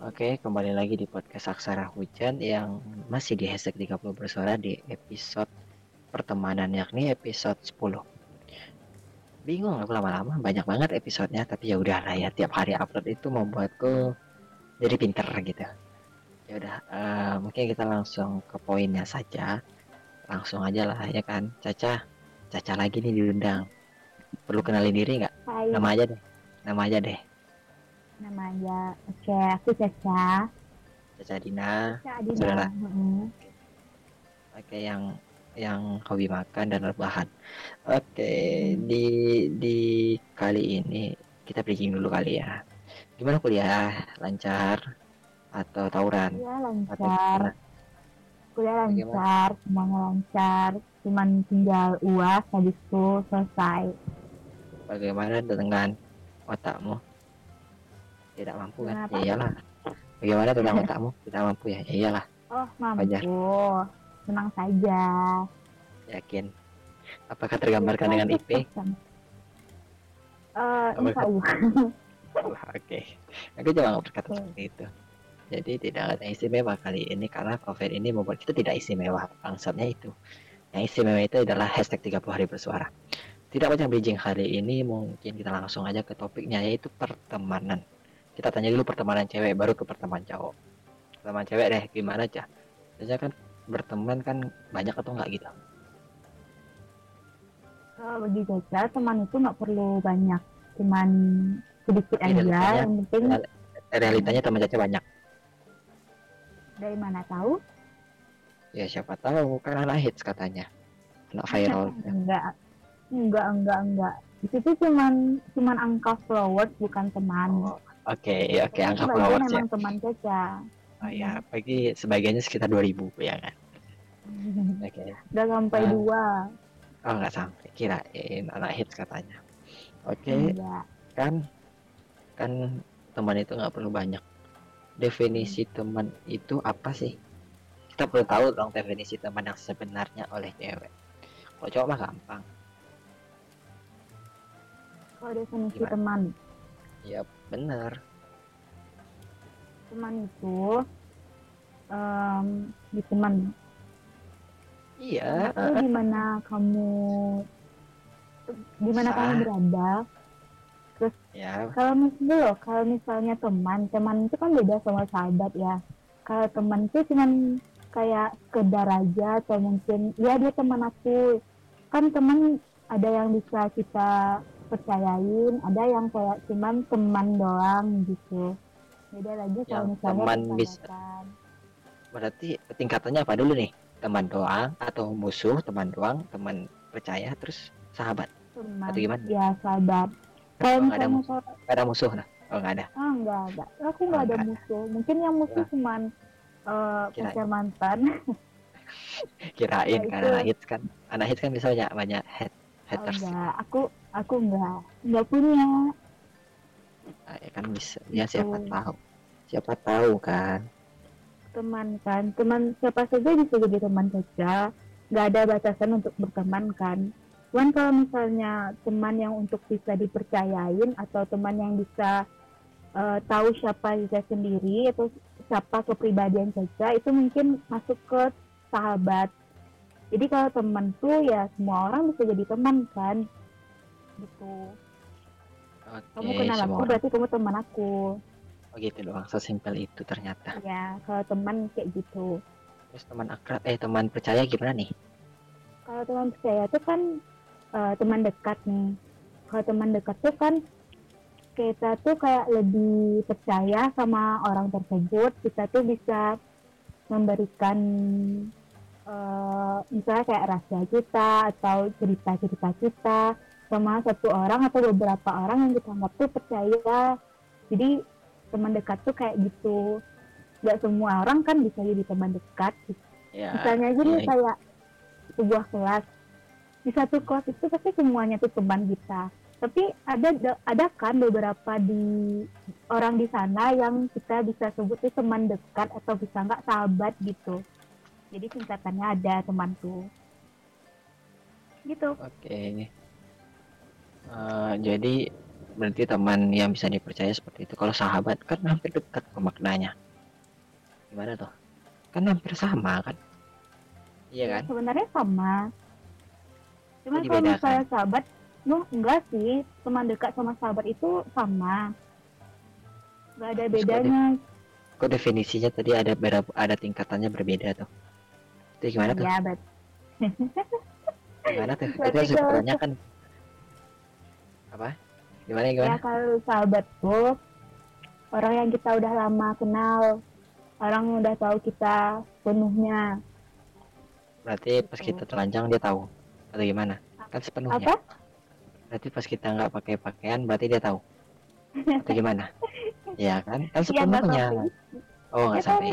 Oke, kembali lagi di podcast Aksara Hujan yang masih di hashtag 30 bersuara di episode pertemanan yakni episode 10. Bingung aku lama-lama banyak banget episodenya tapi ya udah lah ya tiap hari upload itu membuatku jadi pinter gitu. Ya udah uh, mungkin kita langsung ke poinnya saja. Langsung aja lah ya kan. Caca, Caca lagi nih diundang. Perlu kenalin diri nggak? Nama aja deh. Nama aja deh nama aja oke aku Caca. Caca Dina. Caca Dina. Saudara. Mm-hmm. oke yang yang hobi makan dan rebahan. Oke hmm. di di kali ini kita breaking dulu kali ya. Gimana kuliah? Lancar atau tawuran? Kuliah lancar. kuliah lancar semuanya lancar. Cuman tinggal uas habis itu selesai. Bagaimana dengan otakmu tidak mampu kan ya iyalah. Bagaimana tentang otakmu? Tidak mampu ya, ya iyalah. Oh mampu. Wajar. senang saja. Yakin? Apakah tergambarkan ya, dengan IP uh, insya Allah. Oke. Aku nggak berkata okay. seperti itu. Jadi tidak ada istimewa kali ini karena COVID ini membuat kita tidak istimewa. Bangsatnya itu. Yang istimewa itu adalah hashtag 30 hari bersuara. Tidak banyak bridging hari ini mungkin kita langsung aja ke topiknya yaitu pertemanan kita tanya dulu pertemanan cewek baru ke pertemanan cowok. Pertemanan cewek deh gimana aja biasanya kan berteman kan banyak atau enggak gitu? Kalau bagi Caca teman itu nggak perlu banyak. Cuman sedikit aja yang penting realitanya teman Caca banyak. Dari mana tahu? Ya siapa tahu kan anak hits katanya. Anak viral. Enggak. Enggak enggak enggak. Itu tuh cuman cuman angka followers bukan teman. Oh, Oke, okay, oke okay, angka followers memang ya. teman Caca. Oh ya, bagi sebagiannya sekitar 2000 ya kan. oke. Okay. Udah sampai uh, dua. Oh nggak sampai, kirain anak hits katanya. Oke, okay. kan kan teman itu nggak perlu banyak. Definisi hmm. teman itu apa sih? Kita perlu tahu dong definisi teman yang sebenarnya oleh cewek. Kalau cowok mah gampang. Kalau definisi Gimana? teman. Yap benar. Teman itu um, di teman. Iya. Di mana kamu di mana kamu berada? Terus ya. kalau misalnya loh kalau misalnya teman teman itu kan beda sama sahabat ya. Kalau teman itu cuman kayak sekedar aja atau mungkin ya dia teman aku. Kan teman ada yang bisa kita percayain ada yang kayak cuman teman doang gitu. Beda lagi kalau misalnya teman bisa berarti tingkatannya apa dulu nih? Teman doang atau musuh teman doang teman percaya terus sahabat? Teman atau gimana? ya sahabat. Kalau oh, ada musuh ada musuh nah? Oh nggak ada? Ah nggak ada. Aku nggak oh, ada musuh. Mungkin yang musuh nah. cuman uh, pacar mantan. Kirain ya, karena hits kan. Anak hits kan bisa banyak banyak head haters. Oh, enggak. Aku aku enggak. Enggak punya. Nah, ya kan bisa. Ya siapa tahu. Siapa tahu kan. Teman kan. Teman siapa saja bisa jadi teman saja. Nggak ada batasan untuk berteman kan. Cuman kalau misalnya teman yang untuk bisa dipercayain atau teman yang bisa uh, tahu siapa dia sendiri atau siapa kepribadian saja itu mungkin masuk ke sahabat jadi kalau teman tuh ya semua orang bisa jadi teman kan. Gitu. Oke, kamu kenal aku orang. berarti kamu teman aku. Oh gitu doang sesimpel itu ternyata. Ya kalau teman kayak gitu. Terus teman akrab eh teman percaya gimana nih? Kalau teman percaya tuh kan uh, teman dekat nih. Kalau teman dekat tuh kan kita tuh kayak lebih percaya sama orang tersebut. Kita tuh bisa memberikan uh, misalnya kayak rahasia kita atau cerita-cerita kita sama satu orang atau beberapa orang yang kita anggap tuh percaya. Jadi teman dekat tuh kayak gitu. Nggak semua orang kan bisa jadi teman dekat ya, misalnya aja ya. kayak sebuah kelas. Di satu kelas itu pasti semuanya tuh teman kita. Tapi ada ada kan beberapa di orang di sana yang kita bisa sebut itu teman dekat atau bisa nggak sahabat gitu jadi singkatannya ada temanku. Gitu. Oke. Okay. uh, eh, jadi berarti teman yang bisa dipercaya seperti itu. Kalau sahabat kan hampir dekat pemaknanya gimana tuh? Kan hampir sama kan? Iya kan? Sebenarnya sama. Cuman kalau misalnya sahabat no enggak sih. Teman dekat sama sahabat itu sama. Nggak ada kok bedanya. kok definisinya tadi ada beda ada tingkatannya berbeda tuh itu gimana tuh? Ya bet gimana tuh? Itu Berarti harus kalau- ditanyakan apa? Gimana ya gimana kalau sahabat tuh orang yang kita udah lama kenal orang yang udah tahu kita penuhnya berarti pas kita telanjang dia tahu? Atau gimana? Kan sepenuhnya. Apa? Berarti pas kita nggak pakai pakaian berarti dia tahu? Atau gimana? Ya kan? Kan ya nggak sepenuhnya. sampai oh ya nggak kalau sampai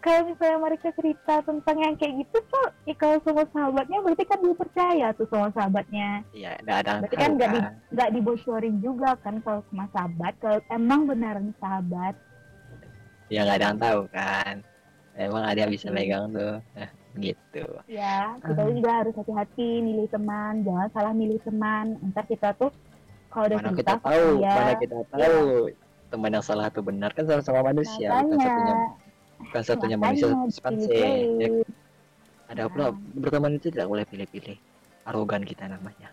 kalau misalnya mereka cerita tentang yang kayak gitu tuh ya kalau sama sahabatnya berarti kan dia percaya tuh sama sahabatnya. Iya nggak ada berarti kan nggak di kan? nggak dibocorin juga kan kalau sama sahabat kalau emang beneran sahabat. Ya nggak ada yang tahu kan? Emang ada yang bisa Hmm. megang tuh. Nah, gitu. Ya kita Ah. juga harus hati-hati milih teman. Jangan salah milih teman. Ntar kita tuh kalau udah mana cerita kita tahu dia, mana kita tahu. Teman yang salah atau benar kan sama-sama manusia makanya. satunya bukan satunya manusia spanse ya, ada Nah. pula berteman itu? Tidak boleh pilih-pilih. Arogan kita namanya.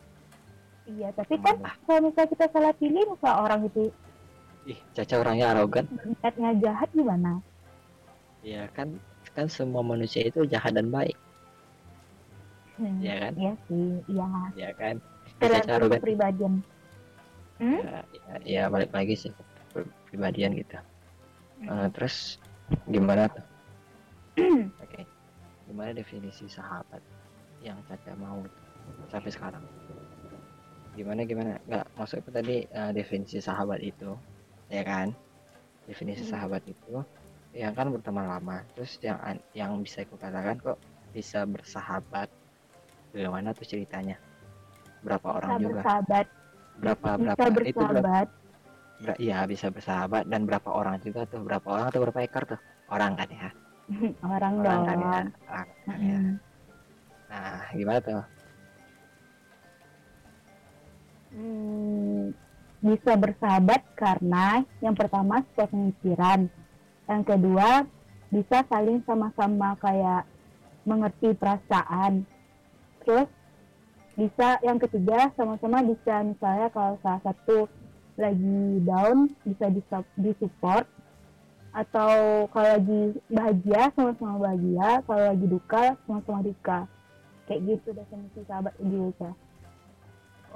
Iya tapi kan Malah. kalau misalnya kita salah pilih misal orang itu ih caca orangnya arogan. Niatnya jahat gimana? Ya kan kan semua manusia itu jahat dan baik. Hmm, Iya kan? iya sih iya. Ya kan? Caca tergantung arogan. kepribadian. Hmm? ya, ya, ya balik lagi sih ke pribadian kita. Eh, terus gimana? Tuh oke. Gimana definisi sahabat yang caca mau sampai sekarang? Gimana gimana? Nggak maksudnya tadi eh, definisi sahabat itu? Ya kan? Definisi Hmm. sahabat itu yang kan berteman lama terus yang an- yang bisa aku katakan kok bisa bersahabat. Bagaimana tuh ceritanya? Berapa orang bisa juga? bersahabat. Berapa bisa berapa itu berapa? bersahabat. Ber- iya bisa bersahabat. Dan berapa orang juga tuh? Berapa orang atau berapa ekor tuh? Orang kan ya? Orang orang dong. kan ya? Orang kan ya? Nah gimana tuh? Hmm, bisa bersahabat karena yang pertama sepemikiran, yang kedua bisa saling sama-sama kayak mengerti perasaan, terus bisa yang ketiga sama-sama bisa misalnya kalau salah satu lagi down bisa disup- disupport atau kalau lagi bahagia sama-sama bahagia, kalau lagi duka sama-sama duka. Kayak gitu definisi sahabat juga.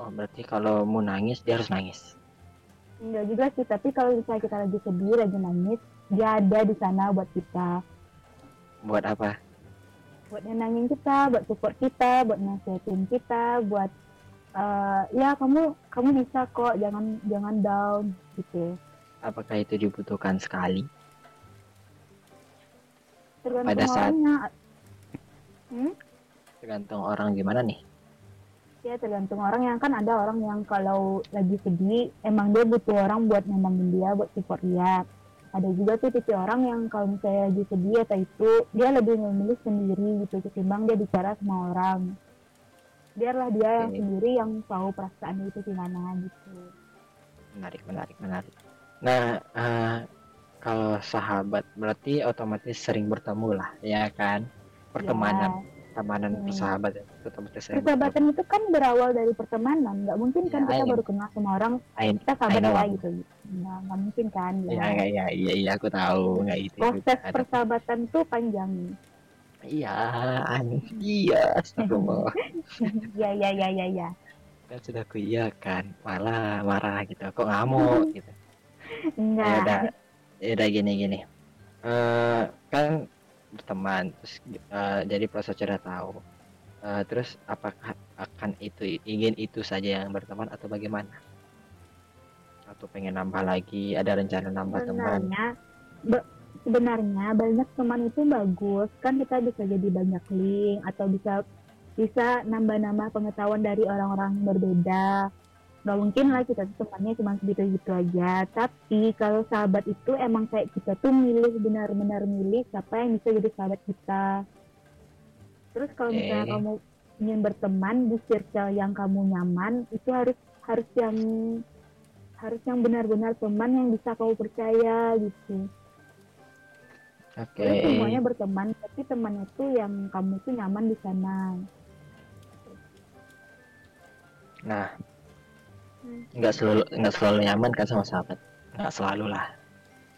oh berarti kalau mau nangis dia harus nangis? Enggak juga sih, tapi kalau misalnya kita lagi sedih, lagi nangis, dia ada di sana buat kita, buat apa? Buat nenangin kita, buat support kita, buat nasihatin kita, buat eh, ya kamu kamu bisa kok, jangan jangan down gitu. apakah itu dibutuhkan sekali Tergantung Pada saat- orangnya. Hmm? tergantung orang gimana nih Ya tergantung orang yang kan ada orang yang kalau lagi sedih emang dia butuh orang buat nenangin dia, buat support dia. Ada juga tuh tipe orang yang kalau misalnya lagi sedih atau itu dia lebih memilih sendiri gitu ketimbang dia bicara sama orang. Biarlah dia yang Oke. sendiri yang tahu perasaan itu gimana gitu. menarik menarik menarik nah eh, kalau sahabat berarti otomatis sering bertemu lah ya kan pertemanan pertemanan Hmm. persahabatan otomatis Ya, persahabatan itu kan berawal dari pertemanan, nggak mungkin kan Ya, kita baru kenal sama orang I- kita sahabat know, ya gitu. Nggak, nggak mungkin kan ya ya. ya ya iya iya aku tahu nggak itu Proses persahabatan tuh panjang. Iya. Iya astagfirullah. Ya ya ya ya ya. kan sudah aku iya kan malah marah gitu. Kok ngamuk gitu. Ya Enggak. udah ya udah gini gini. Eh kan berteman terus eh, jadi proses sudah tahu. Eh, terus apakah akan itu ingin itu saja yang berteman atau bagaimana? Atau pengen nambah lagi ada rencana nambah teman? Sebenarnya be- sebenarnya banyak teman itu bagus. Kan kita bisa jadi banyak link atau bisa bisa nambah-nambah pengetahuan dari orang-orang berbeda. Nggak mungkin lah kita tuh temannya cuma segitu-gitu aja. Tapi kalau sahabat itu emang kayak kita tuh milih benar-benar milih siapa yang bisa jadi sahabat kita. Terus kalau misalnya kamu ingin berteman di circle yang kamu nyaman itu harus harus yang harus yang benar-benar teman yang bisa kau percaya gitu Oke. Terus semuanya berteman tapi temannya tuh yang kamu tuh nyaman di sana Nah, Hmm. nggak selalu nggak selalu nyaman kan sama sahabat. Nggak selalu lah.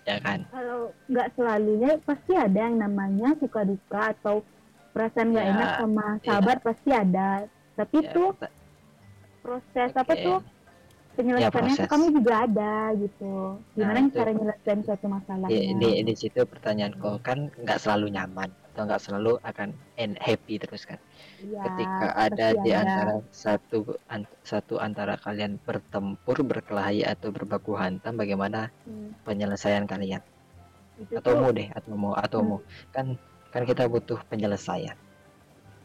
Ya kan? kalau nggak selalunya pasti ada yang namanya suka duka atau perasaan nggak Ya, enak sama sahabat pasti ada tapi Ya, tuh proses apa Oke. tuh penyelesaiannya tuh proses. kami juga ada gitu. Gimana Nah, cara nyelesain suatu masalahnya di, di, di situ pertanyaanku kan nggak selalu nyaman atau nggak selalu akan en happy terus kan? Iya, ketika ada di antara satu an- satu antara kalian bertempur berkelahi atau berbaku hantam bagaimana Hmm, penyelesaian kalian? Itu atau tuh mu deh atau mu atau Hmm. mu kan kan kita butuh penyelesaian.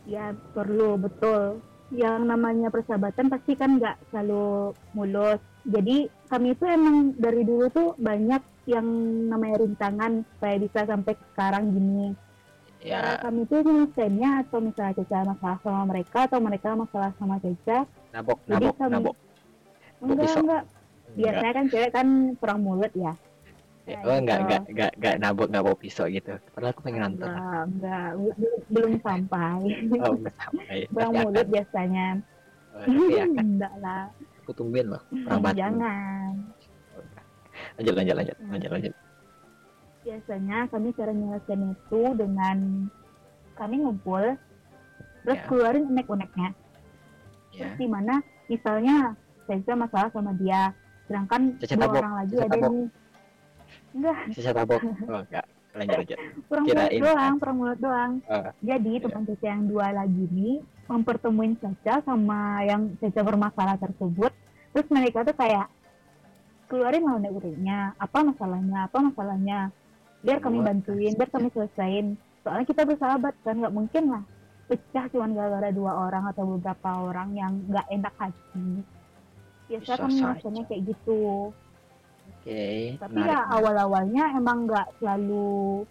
Ya perlu betul yang namanya persahabatan pasti kan nggak selalu mulus. Jadi kami itu emang dari dulu tuh banyak yang namanya rintangan supaya bisa sampai sekarang gini. Cara ya kami tuh nyelesainnya atau misalnya Caca masalah sama mereka atau mereka masalah sama Caca nabok Jadi nabok kami- nabok. Enggak enggak. Biasanya kan cewek kan kurang mulut ya Ya, oh enggak gitu. enggak enggak enggak nabok nggak bawa pisau gitu. Padahal aku pengen nonton enggak. Enggak Bel- belum sampai. Oh enggak sampai. Tapi mulut akan. biasanya. Oh, tapi akan enggak lah. Aku tungguin loh orang batu. Jangan. Lanjut lanjut lanjut lanjut lanjut. Biasanya kami cara nyelesain itu dengan kami ngumpul terus Ya. keluarin unek-uneknya. Ya. terus di mana misalnya Caca masalah sama dia sedangkan Caca dua tabok, orang lagi Caca ada tabok. nih enggak. Sisa tabok oh enggak. Lanjut lanjut. Kurang mulut doang kurang mulut doang. Ah, jadi iya. teman Caca yang dua lagi nih mempertemuin Caca sama yang Caca bermasalah tersebut. Terus mereka tuh kayak keluarin lah unek-uneknya apa masalahnya? Apa masalahnya? Biar kami bantuin biar kami selesain. Soalnya kita bersahabat kan? Nggak mungkin lah pecah cuma gara-gara dua orang atau beberapa orang yang nggak enak hati. Biasa Bisa kami saja. rasanya kayak gitu oke tapi menarik. ya awal-awalnya emang nggak selalu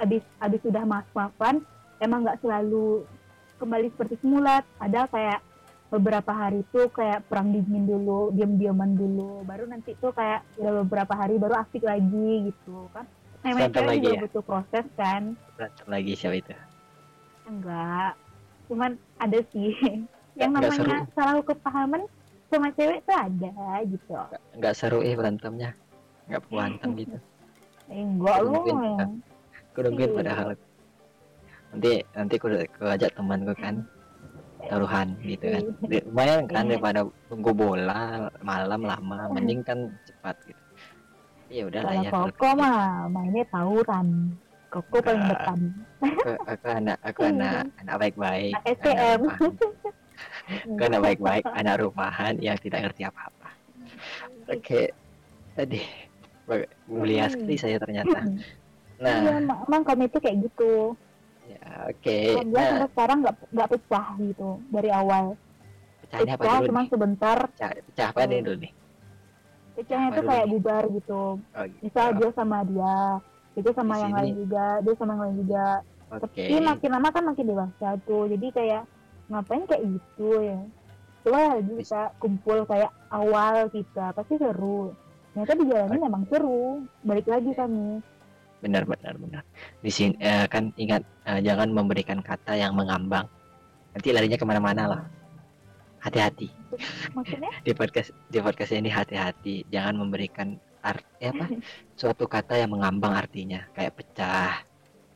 habis habis sudah maaf-maafan emang nggak selalu kembali seperti semula. Ada kayak beberapa hari tuh kayak perang dingin dulu diam-diaman dulu. Baru nanti tuh kayak udah beberapa hari baru asik lagi gitu kan. Namanya Berantem cewek lagi juga ya? butuh proses kan. Berantem lagi siapa itu? Enggak. Cuman ada sih. Yang Nggak namanya salah kepahaman sama cewek tuh ada gitu. Nggak- nggak seru eh berantemnya nggak perlu hantam gitu. Enggak lu kan. nungguin Iya. padahal. Nanti nanti aku, aku ajak temanku kan. Taruhan gitu kan. Di- lumayan kan Iya. daripada tunggu bola malam lama mending kan cepat gitu. Ya udah lah ya Koko mah mainnya tawuran. Koko paling depan. aku, aku anak aku anak anak baik-baik Anak STM. aku anak baik-baik anak rumahan yang tidak ngerti apa-apa. Oke tadi. bag- mulia sekali saya ternyata Iya, nah emang, emang kami itu kayak gitu. ya oke Alhamdulillah nah sampai sekarang nggak nggak pecah gitu dari awal. pecahnya apa dulu cuma nih sebentar. pecah, pecah apa nih dulu nih Pecahnya itu kayak nih? bubar gitu. oh gitu Misal dia sama dia, itu sama Di yang sini. lain juga, dia sama yang lain juga. oke Tapi makin lama kan makin dewasa tuh. Jadi kayak ngapain kayak gitu ya. Coba lagi kita kumpul kayak awal kita, pasti seru. Ternyata dijalanin emang seru. Balik lagi kami. benar benar benar. Di sini eh, kan ingat eh, jangan memberikan kata yang mengambang. Nanti larinya ke mana-mana loh hati-hati. Maksudnya? di podcast di podcast ini hati-hati. Jangan memberikan arti apa? Suatu kata yang mengambang artinya. Kayak pecah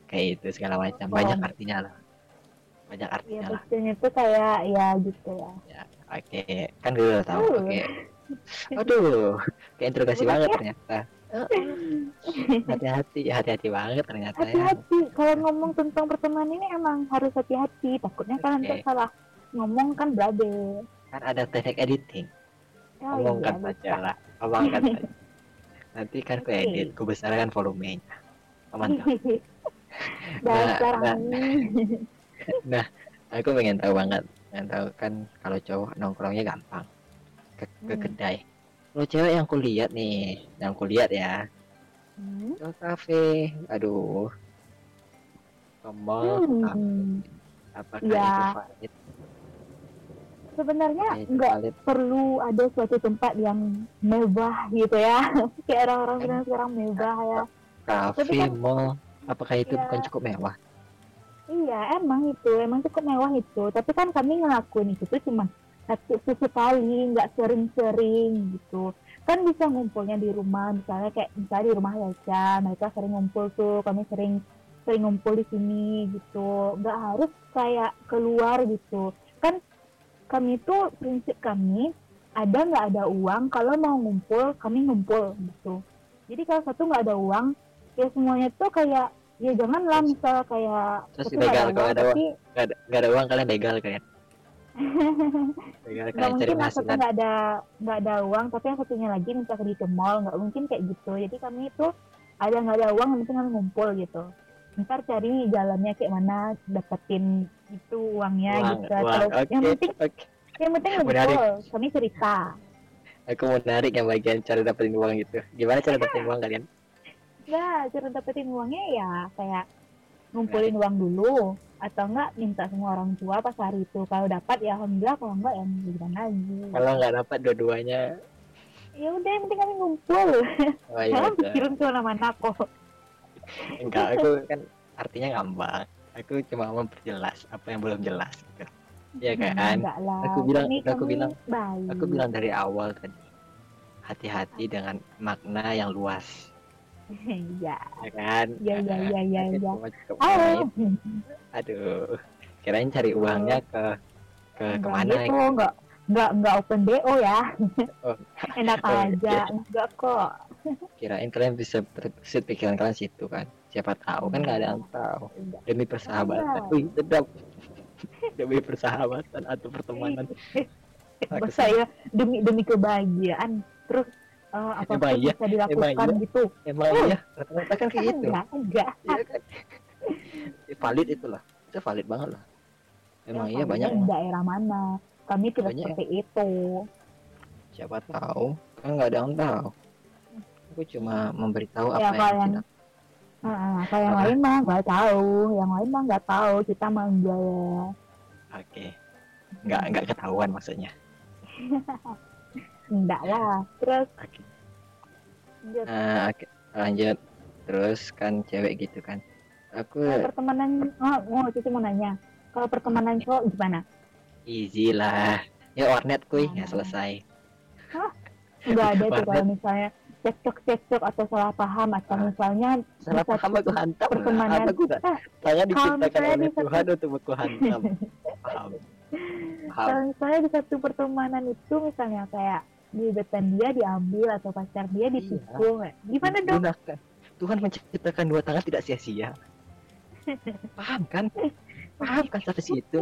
kayak itu segala macam. Banyak Oh. artinya loh banyak Ya artinya lah. pastinya itu kayak ya gitu ya. oke. Kan gue udah tahu. Uh. oke aduh kayak interogasi Udah banget ya? ternyata hati-hati hati-hati banget ternyata ya Hati-hati kalau ngomong tentang pertemanan ini emang harus hati-hati. Takutnya kan nanti Oke. salah ngomong kan berabe. kan ada teknik editing Oh, omongkan iya, saja lah omongkan saja nanti kan ku edit ku besarkan volumenya mantap Dasar nah. angin. aku pengen tahu banget pengen tahu kan kalau cowok nongkrongnya gampang ke, ke Hmm. kedai kalau cewek yang kulihat nih yang kulihat ya Hmm. ke kafe aduh ke mall Hmm. apakah Ya. itu valid sebenarnya nggak perlu ada suatu tempat yang mewah gitu ya kayak orang-orang bilang sekarang mewah ya Kafe, kan- mall, apakah itu Iya. bukan cukup mewah? iya emang itu emang cukup mewah itu tapi kan kami ngelakuin itu tuh cuma satu sesekali nggak sering-sering gitu kan bisa ngumpulnya di rumah misalnya kayak misalnya di rumah Yaca mereka sering ngumpul tuh kami sering sering ngumpul di sini gitu nggak harus kayak keluar gitu kan kami tuh prinsip kami ada nggak ada uang kalau mau ngumpul kami ngumpul gitu jadi kalau satu nggak ada uang ya semuanya tuh kayak ya janganlah misal kayak Terus nggak ilegal kalau ada uang. tapi Gak ada, nggak ada uang kalian begal kalian. nggak mungkin penghasilan. nggak ada nggak ada uang tapi yang satunya lagi minta pergi ke mall nggak mungkin kayak gitu jadi kami itu ada nggak ada uang penting kami ngumpul gitu ntar cari jalannya kayak mana dapetin itu uangnya Uang, gitu uang. Kalau Oke, yang penting oke. yang penting ngumpul kami cerita Aku mau narik yang bagian cara dapetin uang itu. Gimana cara dapetin uang kalian? Nah, cara dapetin uangnya ya kayak ngumpulin uang dulu atau enggak minta semua orang tua pas hari itu. Kalau dapat ya alhamdulillah, kalau enggak ya gimana lagi. Kalau nggak dapat dua-duanya, Ya udah yang penting kami ngumpul. oh ya udah. pikirin ke mana kok. Enggak, aku kan artinya gampang. Aku cuma memperjelas apa yang belum jelas. Gitu. Iya kan? Enggak lah. Aku bilang- Kami- aku bilang- baik. Aku bilang dari awal tadi, hati-hati dengan makna yang luas, ya. ya kan? Ya, ya, ya, ya, Aku ya. main. Aduh, kirain cari uangnya ke ke Enggak ke mana? gitu, enggak enggak enggak open BO ya. Oh. Enak Oh, aja, iya. enggak kok. Kirain kalian bisa terbesit pikiran kalian situ kan? Siapa tahu kan nggak ada yang tahu. Enggak. Demi persahabatan, Ada. wih sedap. Demi persahabatan atau pertemanan. Aku Masa ya demi demi kebahagiaan terus uh, apa Emang iya? bisa dilakukan iya? gitu. Emang iya, rata-rata kan kayak gitu. Enggak, enggak. Iya kan? Ya, valid itu lah, itu valid banget lah. Emang Ya, iya banyak di daerah mana? Kami tidak Banyak ya? seperti itu. siapa tahu kan nggak ada yang tahu aku cuma memberitahu Ya, apa yang kalian- tidak kalau yang lain mah nggak tahu, yang lain mah nggak tahu. Kita mah enggak ya. oke nggak nggak ketahuan maksudnya Enggak lah. Terus lanjut. Oke lanjut terus kan cewek gitu kan aku Kalau pertemanan, oh, oh cucu mau nanya. Kalau pertemanan cowok gimana? easy lah ya warnet kuy nggak selesai Enggak ada tuh kalau misalnya cekcok-cekcok atau salah paham atau Ah. misalnya salah paham aku hantam pertemanan. aku Ah, saya diciptakan oleh Tuhan untuk aku hantam paham kalau misalnya di satu pertemanan itu misalnya kayak gebetan dia diambil atau pacar dia Iya. dipukul gimana dong? Gunakan. Tuhan menciptakan dua tangan tidak sia-sia. Paham kan? Paham kan sampai situ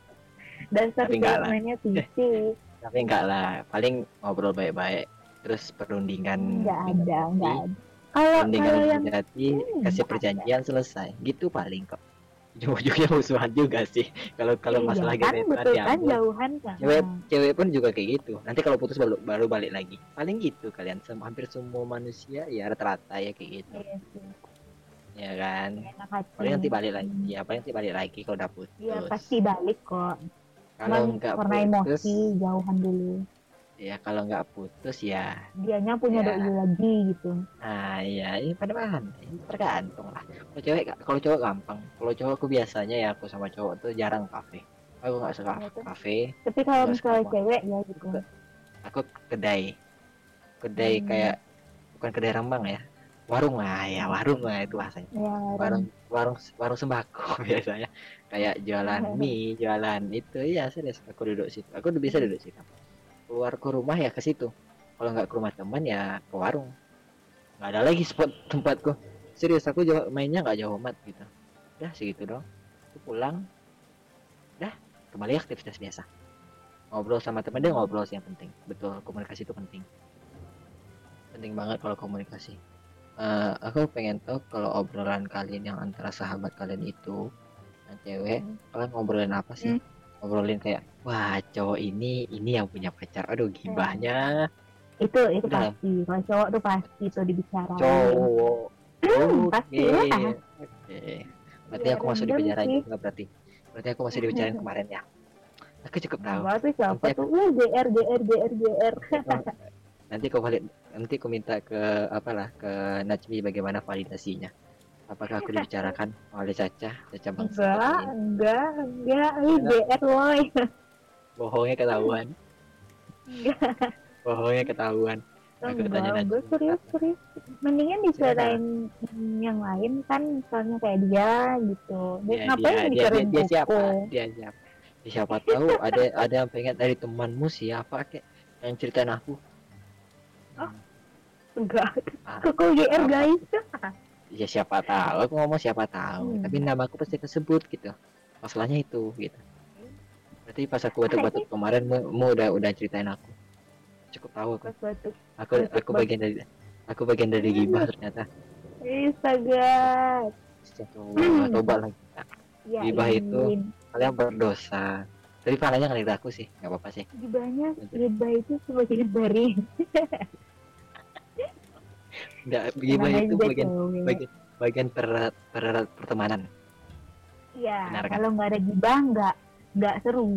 dasar Tapi enggak lah. fisik tapi enggak lah. Paling ngobrol baik-baik terus perundingan enggak ada enggak ada. Kalau perundingan kalau yang kasih perjanjian selesai. Gitu paling kok ujung-ujungnya musuhan juga sih. Kalau kalau iya, masalah kan gebetan betul ya kan jauhan kan. Cewek cewek pun juga kayak gitu. Nanti kalau putus baru baru balik lagi. Paling gitu kalian Sem- hampir semua manusia ya rata-rata ya kayak gitu. Iya ya kan? Hati paling nanti balik lagi ya paling nanti balik lagi kalau udah putus. Iya pasti balik kok. Kalau nggak karena putus emosi jauhan dulu ya kalau nggak putus ya dianya punya Ya. doi lagi gitu Nah, iya, ini pada bahan. Ini tergantung lah. Kalau cewek, kalau cowok gampang. Kalau cowok aku biasanya ya aku sama cowok tuh jarang kafe. Aku nggak suka tuh. kafe. tapi kalau misalnya cewek ya gitu Aku, kedai, kedai Hmm. kayak bukan kedai rembang ya. Warung lah ya, warung lah itu bahasanya. ya Warung, warung, warung sembako biasanya. Kayak jualan mie, jualan itu. Iya serius. Aku duduk situ. Aku udah bisa duduk situ. Keluar ke rumah ya ke situ. Kalau nggak ke rumah teman ya ke warung. Nggak ada lagi spot tempatku. Serius aku jauh, mainnya nggak jauh amat gitu. Udah segitu dong. Aku pulang. Dah kembali aktivitas biasa. Ngobrol sama teman dia ngobrol sih yang penting. Betul komunikasi itu penting. Penting banget kalau komunikasi. Eh, aku pengen tahu kalau obrolan kalian yang antara sahabat kalian itu cewek Hmm. kalian ngobrolin apa sih? Ngobrolin kayak wah cowok ini ini yang punya pacar. Aduh gibahnya itu itu Udah. pasti kalau cowok tuh pasti tuh dibicarain cowok. Hmm, pasti lah. Oke. Berarti Ya, aku masuk di random penjara sih. juga berarti. Berarti aku masih dibicarain kemarin ya. aku cukup tahu tuh siapa Nanti tuh? Uh, GR, GR, GR, GR. nanti kau valid nanti aku minta ke apalah ke Najmi bagaimana validasinya apakah aku dibicarakan oleh Caca Caca bangsa Enggak, ini? enggak, enggak. GR woy. bohongnya ketahuan Enggak, bohongnya ketahuan Aku tanya. Gue serius, serius. Mendingan diceritain yang lain kan, misalnya kayak dia gitu. Dia, dia ngapain dia, dia, dia siapa dia siapa siapa tahu ada ada yang pengen dari temanmu siapa kek yang ceritain aku Enggak. Ah, Kok GR guys? Ya siapa tahu. Aku ngomong siapa tahu Hmm. tapi nama aku pasti kesebut gitu. Masalahnya itu gitu. Berarti pas aku batuk-batuk kemarin mu, mu udah udah ceritain aku. Cukup tahu aku. Batuk. aku Batuk, aku bagian dari aku bagian dari gibah ternyata. Astaga. Astagfirullah, coba lagi Ya, Gibah itu. Kalian berdosa. Tapi pahalanya nggak dari aku sih nggak apa-apa sih. Gibahnya, gibah itu sebagian dari nggak gibah namanya itu bagian cewek. bagian bagian pererat pererat pertemanan Iya, Benar kan? kalau nggak ada gibah nggak nggak seru.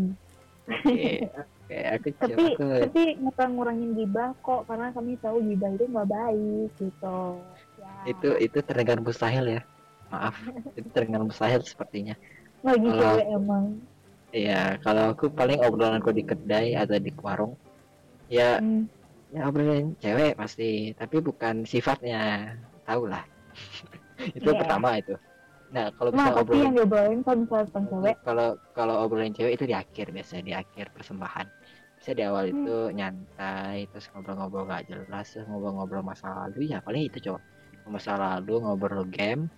oke oke aku Tapi aku tapi nggak ngurangin gibah kok karena kami tahu gibah itu nggak baik gitu. Ya. itu itu terdengar mustahil ya maaf itu terdengar mustahil sepertinya lagi kalau- cewek emang. Iya, kalau aku paling obrolanku di kedai atau di warung, ya, Hmm. Ya obrolan cewek pasti, tapi bukan sifatnya, tahu lah. itu Iya. pertama itu. Nah, kalau Nah, bisa tapi obrolan, yang diobrolin kalau tentang cewek, kalau kalau obrolan cewek itu di akhir biasa di akhir persembahan. Bisa di awal Hmm. itu nyantai, terus ngobrol-ngobrol gak jelas, terus ngobrol-ngobrol masa lalu, ya paling itu coba masa lalu ngobrol game,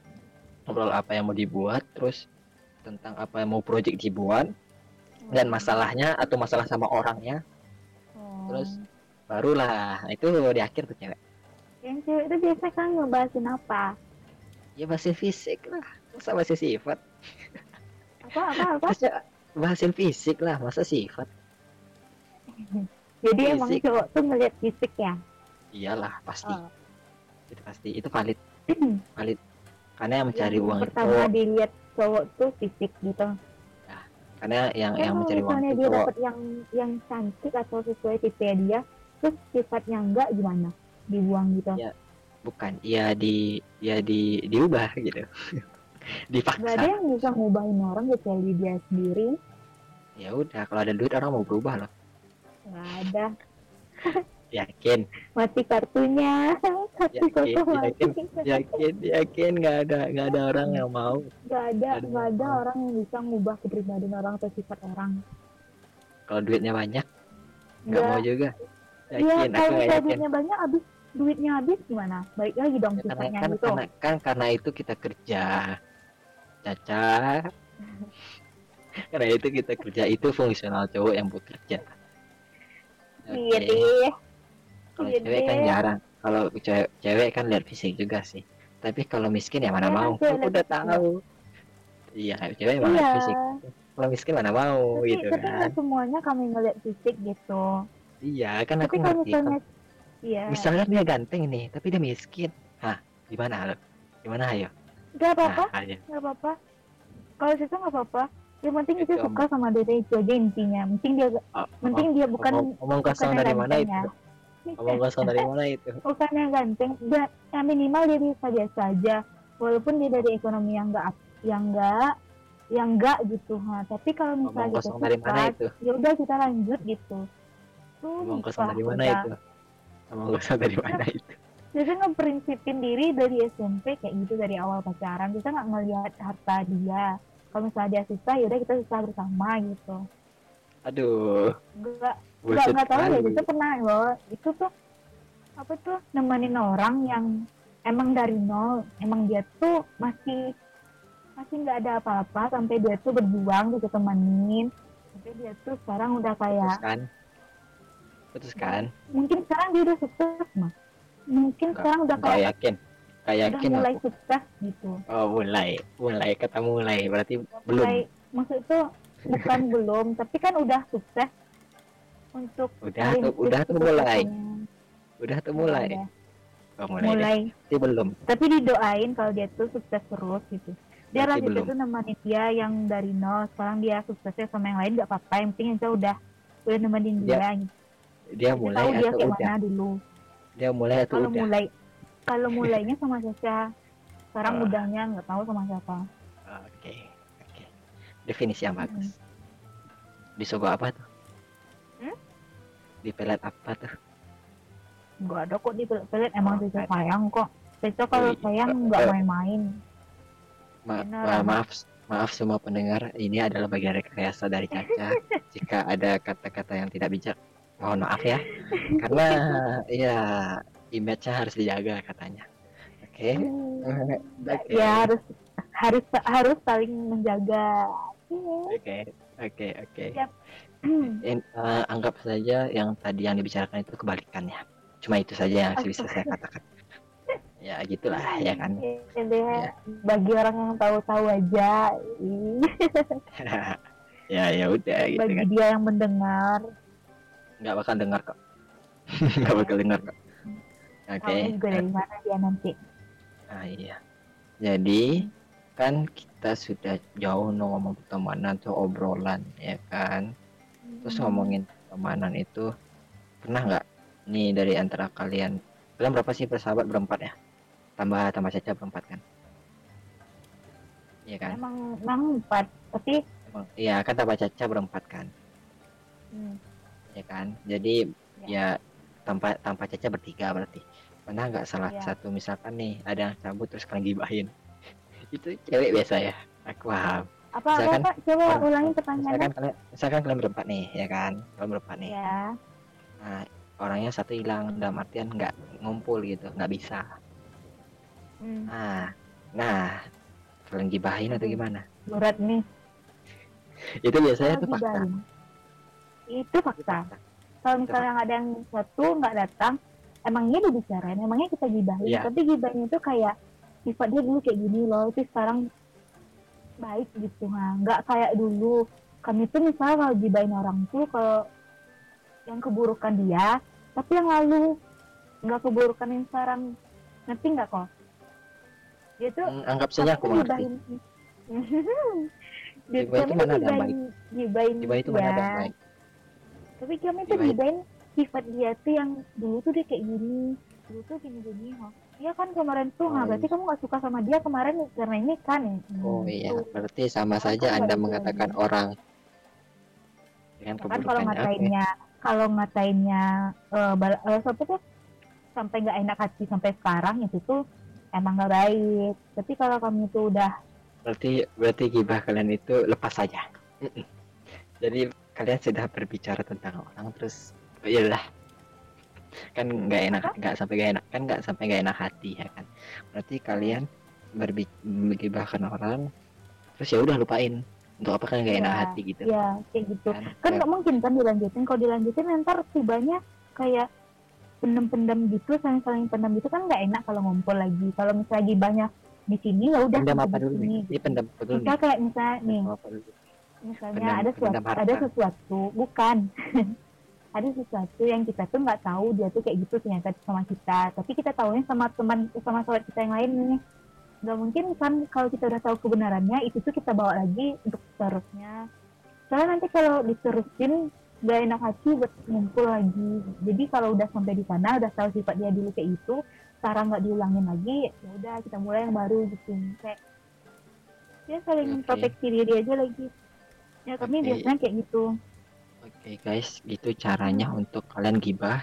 ngobrol apa yang mau dibuat, terus tentang apa yang mau project dibuat, dan masalahnya atau masalah sama orangnya Oh. terus barulah itu di akhir tuh cewek yang cewek itu biasa kan ngebahasin apa? ya bahasa fisik lah masa bahasa sifat Apa apa apa? bahasa fisik lah masa sifat Jadi emang Fisik. cowok tuh ngeliat fisik ya. iyalah pasti Oh. itu pasti itu valid valid karena yang mencari Yang uang pertama itu dilihat cowok tuh fisik gitu. karena yang Kan yang mencari uang itu dia cowok dapat yang yang cantik atau sesuai tipe dia, terus sifatnya enggak gimana? Dibuang gitu. Ya. bukan ya di ya di diubah gitu Gak ada dipaksa yang bisa ngubahin orang kecuali dia sendiri. ya udah kalau ada duit orang mau berubah loh Gak ada. yakin Mati kartunya. Kartu Yakin, mati. yakin yakin nggak ada nggak ada orang yang mau Gak ada, Ada. gak ada orang yang bisa ngubah kepribadian orang atau sifat orang. kalau duitnya banyak nggak Nggak. mau juga Iya, kalau misalnya banyak, habis duitnya habis gimana? Balik lagi dong Ya, karena kan gitu. karena kan karena itu kita kerja caca karena itu kita kerja itu fungsional cowok yang bekerja Iya Oke. deh. kalau iya cewek kan deh. jarang kalau cewek cewek kan lihat fisik juga sih tapi kalau miskin ya mana Iya, mau aku udah tahu iya cewek emang Iya. fisik kalau miskin mana mau Tapi, gitu tapi kan semuanya kami ngeliat fisik gitu. Iya kan aku tapi kalau ngerti. misalnya, iya, misalnya dia ganteng nih tapi dia miskin. Hah gimana lo gimana ayo nggak apa-apa, nah, nggak apa-apa. Kalau susah nggak apa-apa. Yang penting Itu suka sama diri itu aja intinya. Penting dia, Oh, penting dia bukan omong, omong kosong dari mana itu? ya. omong kosong dari mana itu? Bukan yang ganteng dan yang minimal dia bisa biasa aja. Walaupun dia dari ekonomi yang enggak yang enggak yang enggak gitu. Ha tapi kalau misalnya kita suka itu? ya udah kita lanjut gitu tuh omong kosong nikah dari mana itu? Omong kosong dari mana itu? Biasanya ngeprinsipin diri dari SMP kayak gitu dari awal pacaran. Kita nggak ngelihat harta dia. Kalau misalnya dia susah ya udah kita susah bersama gitu. Aduh. Enggak nggak bullshit nggak tahu ya itu pernah loh itu tuh apa tuh nemenin orang yang emang dari nol. Emang dia tuh masih masih nggak ada apa-apa. Sampai dia tuh berjuang gitu temenin. Sampai dia tuh sekarang udah kayak kan putus kan? Mungkin sekarang dia udah sukses mah mungkin Nggak- sekarang udah kayak yakin. Udah yakin mulai aku. sukses gitu. Oh mulai. Mulai kata mulai. Berarti belum. mulai maksud itu bukan belum tapi kan udah sukses untuk udah tuh udah tuh mulai. udah tuh mulai. Udah, oh mulai, deh. mulai. Berarti belum. Tapi didoain kalau dia tuh sukses terus gitu. Dia belum. itu nemenin dia yang dari nol. Sekarang dia suksesnya sama yang lain nggak apa-apa. Yang penting Enca udah udah nemenin Dia dia, gitu. Dia mulai tahu dia atau kayak udah? mana dulu Dia mulai atau kalau udah? mulai kalau mulainya sama Caca sekarang Ah. udahnya nggak tahu sama siapa Oke, oke. Definisi yang bagus. Disogok apa tuh? Hmm? Di pelet apa tuh? nggak ada kok di pelet emang Oh, Caca sayang kok Caca kalau sayang nggak Eh, main-main Ma- ma- maaf, maaf semua pendengar. Ini adalah bagian rekayasa dari Caca. Jika ada kata-kata yang tidak bijak, mohon maaf ya. Karena ya image-nya harus dijaga katanya. Oke. Oke. ya harus harus harus saling menjaga Oke, oke, oke. In- eh, anggap saja yang tadi yang dibicarakan itu kebalikannya. Cuma itu saja yang bisa saya katakan. Ya gitulah ya kan. Ya bagi orang yang tahu-tahu aja ya ya udah gitu bagi kan. dia yang mendengar Nggak bakal dengar kok. Nggak bakal dengar kok. Oke. tahu juga dari mana dia nanti Ah iya. Jadi kan kita sudah jauh ngomong pertemanan atau obrolan ya kan. Terus Hmm. ngomongin pertemanan itu pernah nggak nih dari antara kalian kalian berapa sih bersahabat berempat ya? Tambah tambah Caca berempat kan? Iya kan? emang emang empat tapi Emang iya kan tambah Caca berempat kan? hmm, Ya kan? Jadi Ya. ya tanpa tanpa Caca bertiga berarti. Pernah nggak salah Ya. satu misalkan nih ada yang cabut terus kalian gibahin? itu cewek biasa ya? Aku paham. apa Misalkan apa coba orang- ulangi pertanyaannya Misalkan kalian misalkan kalian berempat nih ya kan? Kalian berempat nih. ya Nah, orangnya satu hilang dalam artian nggak ngumpul gitu, nggak bisa. hmm, Nah, nah, kalian gibahin atau Hmm. gimana? berat nih Itu biasanya Kalau tuh fakta. Gibahin. itu fakta. Kalau misalnya ada yang satu nggak datang emangnya dibicarain? Emangnya kita gibahin? Iya. tapi gibahin itu kayak sifat dia dulu kayak gini loh tapi sekarang baik gitu nah nggak kayak dulu. Kami tuh misalnya kalau gibahin orang tuh kalau yang keburukan dia tapi yang lalu nggak keburukan yang sekarang ngerti nggak kok? Dia tuh Hmm, anggap saja aku tuh mengerti. gibahin? Gibahin itu mana ada yang gibahin? Gibahin Gibah itu mana ada yang baik. Tapi kami tuh gibahin sifat dia tuh yang dulu tuh dia kayak gini dulu tuh gini gini oh. Iya kan kemarin tuh Oh, nah berarti iya. kamu gak suka sama dia kemarin karena ini kan ya? Hmm, Oh iya, gitu. berarti sama Aku saja Anda mengatakan orang dengan Ya kan kalau ngatainnya kalau ngatainnya eh bal suatu tuh sampai nggak enak hati sampai sekarang itu tuh emang nggak baik. Tapi kalau kamu tuh udah Berarti berarti gibah kalian itu lepas saja. Jadi kalian sudah berbicara tentang orang terus iyalah kan nggak enak nggak sampai gak enak kan nggak sampai gak enak hati ya kan? Berarti kalian menggibahkan orang terus ya udah lupain untuk apa kan gak enak Ya, hati gitu. ya kayak gitu. Kan? Kan nggak mungkin kan dilanjutin. Kalau dilanjutin ntar tibanya kayak pendem-pendem gitu saling-saling pendem gitu kan nggak enak kalau ngumpul lagi. Kalau misalnya lagi banyak di sini ya udah pendam gitu apa di dulu nih? ini pendam apa dulu nih? kayak misalnya nih? Misalnya Pendam- ada sesuatu ada sesuatu bukan. Ada sesuatu yang kita tuh nggak tahu dia tuh kayak gitu ternyata sama kita. Tapi kita tahunya sama teman sama sahabat kita yang lain nih. Nggak mungkin kan kalau kita udah tahu kebenarannya itu tuh kita bawa lagi untuk seterusnya soalnya nanti kalau diterusin gak enak hati buat ngumpul lagi. Jadi kalau udah sampai di sana udah tahu sifat dia dulu kayak gitu sekarang nggak diulangin lagi ya udah kita mulai yang baru gitu. Kayak dia saling Oke. introspeksi diri aja lagi ya kami Oke. biasanya kayak gitu Oke guys, gitu caranya untuk kalian gibah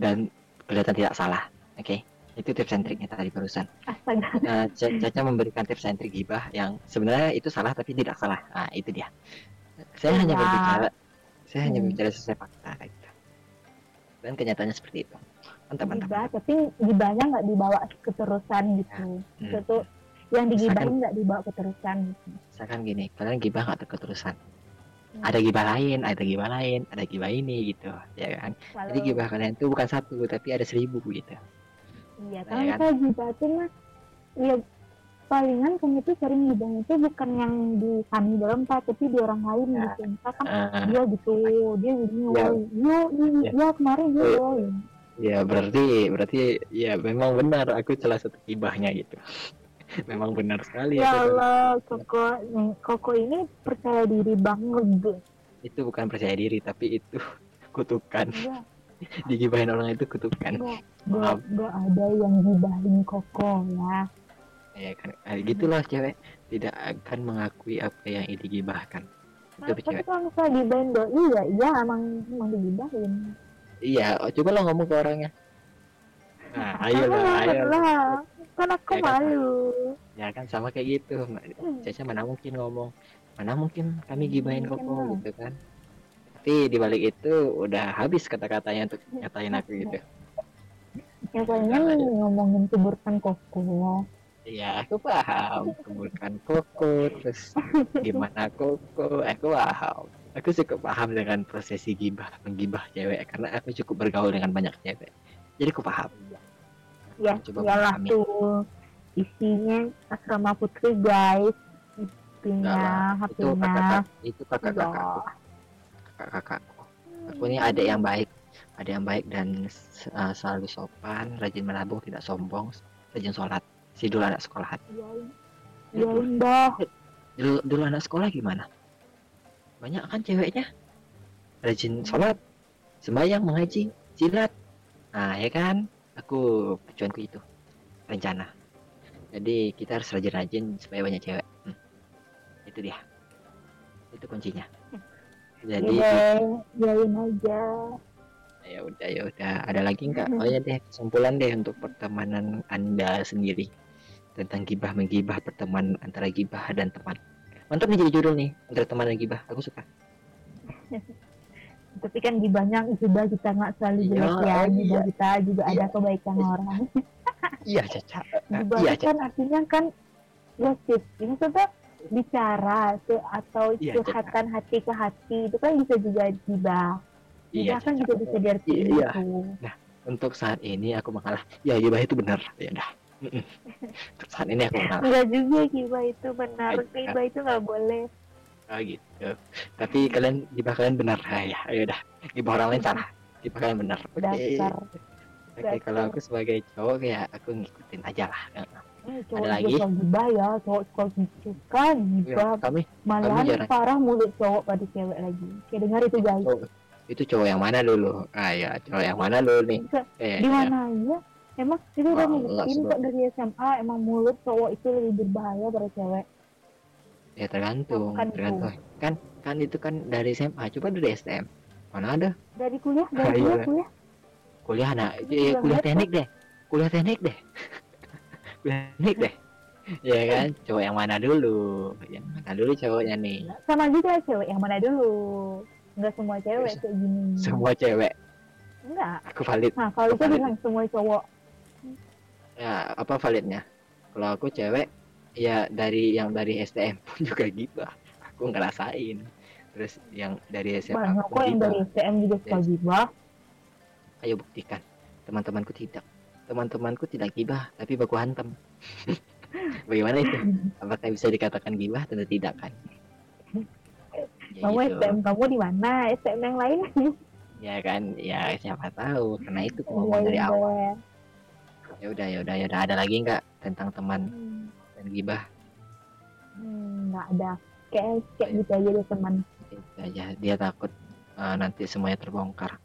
dan kelihatan tidak salah. Oke, itu tips and triknya tadi barusan. astaga Nah, Ca- Caca memberikan tips and trik gibah yang sebenarnya itu salah tapi tidak salah. Nah, itu dia. Saya hanya Iya. berbicara, saya hanya Hmm. berbicara sesuai fakta gitu. Dan kenyataannya seperti itu. Mantap, mantap. gibah tapi gibahnya nggak dibawa keterusan gitu Hmm. itu yang digibahin nggak dibawa keterusan gitu Misalkan gini, kalian gibah nggak keterusan. Ada gibah lain, ada gibah lain, ada gibah ini gitu, ya kan? kalau Jadi gibah kalian itu bukan satu, tapi ada seribu gitu. iya Ya kalau kan? misalnya gibah tuh mah ya palingan kami tuh sering gibahnya itu bukan yang di kami berempat tapi di orang lain Ya. gitu misalkan Ah, dia gitu dia gini Ya. yo ini Ya. ya kemarin yo Oh. woi Ya berarti berarti ya memang benar aku salah satu gibahnya gitu. memang benar sekali ya aku. Allah koko koko ini percaya diri banget itu bukan percaya diri tapi itu kutukan. Enggak digibahin orang itu kutukan. Enggak Maaf. enggak ada yang gibahin koko ya. Ya kan. Eh, gitulah cewek. Tidak akan mengakui apa yang digibahkan. Itu Nah, tapi cewek. kalau misalnya gibahin doi ya iya emang emang digibahin. Iya coba lo ngomong ke orangnya. Nah ayolah Ah, ayo lah. Kan aku Ya kan, malu ya kan sama kayak gitu. Caca mana mungkin ngomong mana mungkin kami gibahin koko gitu kan tapi dibalik itu udah habis kata-katanya untuk nyatain aku gitu ya nih ngomongin keburukan koko Iya, aku paham. Keburukan koko, terus gimana koko, aku paham. Aku cukup paham dengan prosesi gibah, menggibah cewek, karena aku cukup bergaul dengan banyak cewek. Jadi aku paham. Ya Coba iyalah tuh isinya asrama putri guys HP-nya itu kakak, itu kakak ya kakak, kakak kakakku. Aku ini adik yang baik, adik yang baik dan uh, selalu sopan, rajin menabung, tidak sombong, rajin sholat. Si dulu anak sekolahan. iyain iyain dah Dulu, dulu anak sekolah gimana? Banyak kan ceweknya? Rajin sholat, sembahyang, mengaji, silat. Nah, ya kan? Aku tujuanku itu. Rencana. Jadi kita harus rajin-rajin supaya banyak cewek. Hmm. Itu dia. Itu kuncinya. Jadi iyain aja ya udah ya udah. Ada lagi nggak? Oh ya deh, kesimpulan deh untuk pertemanan Anda sendiri tentang gibah menggibah pertemanan antara gibah dan teman. Mantap nih jadi judul nih antara teman dan gibah. Aku suka. tapi kan gibahnya gibah kita nggak selalu Iya, jelek ya gibah iya. kita juga ada Iya. kebaikan orang Iya, Caca. gibah Iya, itu kan artinya kan gosip ini bicara tuh atau Iya, curhatan hati ke hati itu kan bisa juga gibah Iya, gibah kan Caca. juga bisa diartikan Iya, iya. gitu Untuk saat ini aku mengalah. Ya, gibah itu benar. Ya udah. Mm-mm. Untuk saat ini aku mengalah. enggak juga gibah itu benar Iya. gibah itu nggak boleh Oh gitu. Tapi kalian gibah kalian benar. Ah, ya, ya udah. Gibah orang lain salah. Gibah kalian benar. Oke. Oke, kalau aku sebagai cowok ya aku ngikutin aja lah. eh, cowok lagi? juga suka gibah ya cowok suka kan Ya, gibah kami malahan jarang. parah mulut cowok pada cewek lagi kayak dengar itu guys cowok itu cowok yang mana dulu? Ah ya, cowok yang mana dulu nih? Eh, di ya. mana aja emang kita udah ngebuktiin enggak, kok dari SMA emang mulut cowok itu lebih berbahaya pada cewek Ya tergantung, Bukan itu. tergantung. Kan kan itu kan dari SMA, coba dari STM. Mana ada? dari kuliah Ah, dari iya. kuliah kuliah Kuliah nah, Itu eh, juga kuliah teknik deh. Kuliah teknik deh. kuliah teknik deh. Ya kan, cowok yang mana dulu? Yang mana dulu cowoknya nih? sama juga cewek yang mana dulu nggak semua cewek Yes. kayak gini Semua cewek. enggak Aku valid. nah kalau itu bilang semua cowok Ya, apa validnya? Kalau aku cewek, ya dari yang dari STM pun juga gitu. Aku ngerasain. Terus yang dari SMA banyak kok yang gitu. dari STM juga suka gibah Ayo buktikan. Teman-temanku tidak. Teman-temanku tidak gibah, tapi baku hantam. Bagaimana itu? Apakah bisa dikatakan gibah? Tentu tidak kan. Ya, kamu gitu. STM kamu di mana STM yang lain ya kan, ya siapa tahu. Karena itu aku Iya, ngomong dari iya, awal. iya. Ya udah, ya udah, ya udah. Ada lagi nggak tentang teman Hmm, dan gibah? hmm, nggak ada kayak kayak gitu aja deh teman Itu aja. Dia takut eh, nanti semuanya terbongkar.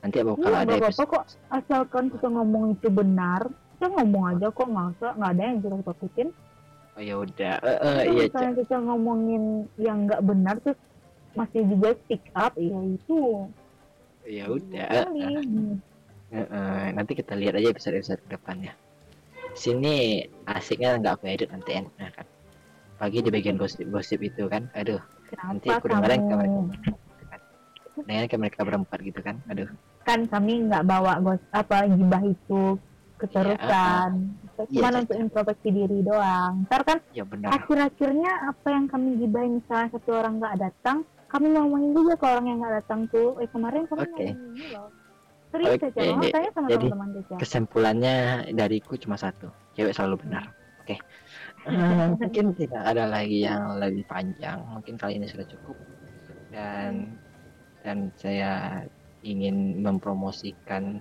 Nanti bakal Iya, ada apa-apa episode. kok asalkan kita ngomong itu benar kita ngomong aja kok usah nggak ada yang kita takutin Oh ya udah. Eh, Kalau iya, misalnya kita ngomongin yang nggak benar terus masih juga speak up ya itu ya udah. Iya kali. Hmm. Eh, eh, nanti kita lihat aja episode-episode depannya. Sini asiknya nggak aku edit nanti enak kan. Pagi di bagian gosip-gosip itu kan. Aduh, nanti kenapa aku dengerin ke mereka. kamu Dengan kayak mereka berempat gitu kan. Aduh. kan kami nggak bawa gos apa gibah itu keterusan Iya, cuma Caca. untuk introspeksi diri doang ntar kan Ya benar. akhir-akhirnya apa yang kami gibahin misalnya satu orang nggak datang kami ngomongin juga ke orang yang nggak datang tuh eh kemarin kami Oke. ngomongin ini loh serius Oke, aja sama jadi teman-teman Caca Kesimpulannya dariku cuma satu. Cewek selalu benar. Oke. Eh, mungkin tidak ada lagi yang lebih panjang. Mungkin kali ini sudah cukup. Dan dan saya ingin mempromosikan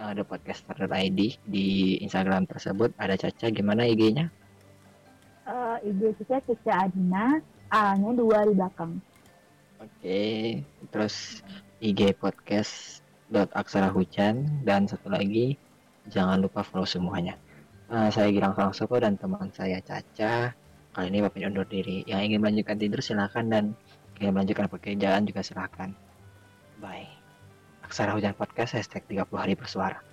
uh, The Podcaster ID di Instagram tersebut. Ada Caca, gimana IG-nya? IG kita Cica Adina, A-nya dua di belakang. Oke, terus IG podcast aksara hujan dan satu lagi jangan lupa follow semuanya. Uh, saya Gilang Sangsopo dan teman saya Caca. Kali ini Bapak undur diri. Yang ingin melanjutkan tidur silakan dan ingin melanjutkan pekerjaan juga silakan. Bye. Aksara Hujan Podcast hashtag 30 hari bersuara.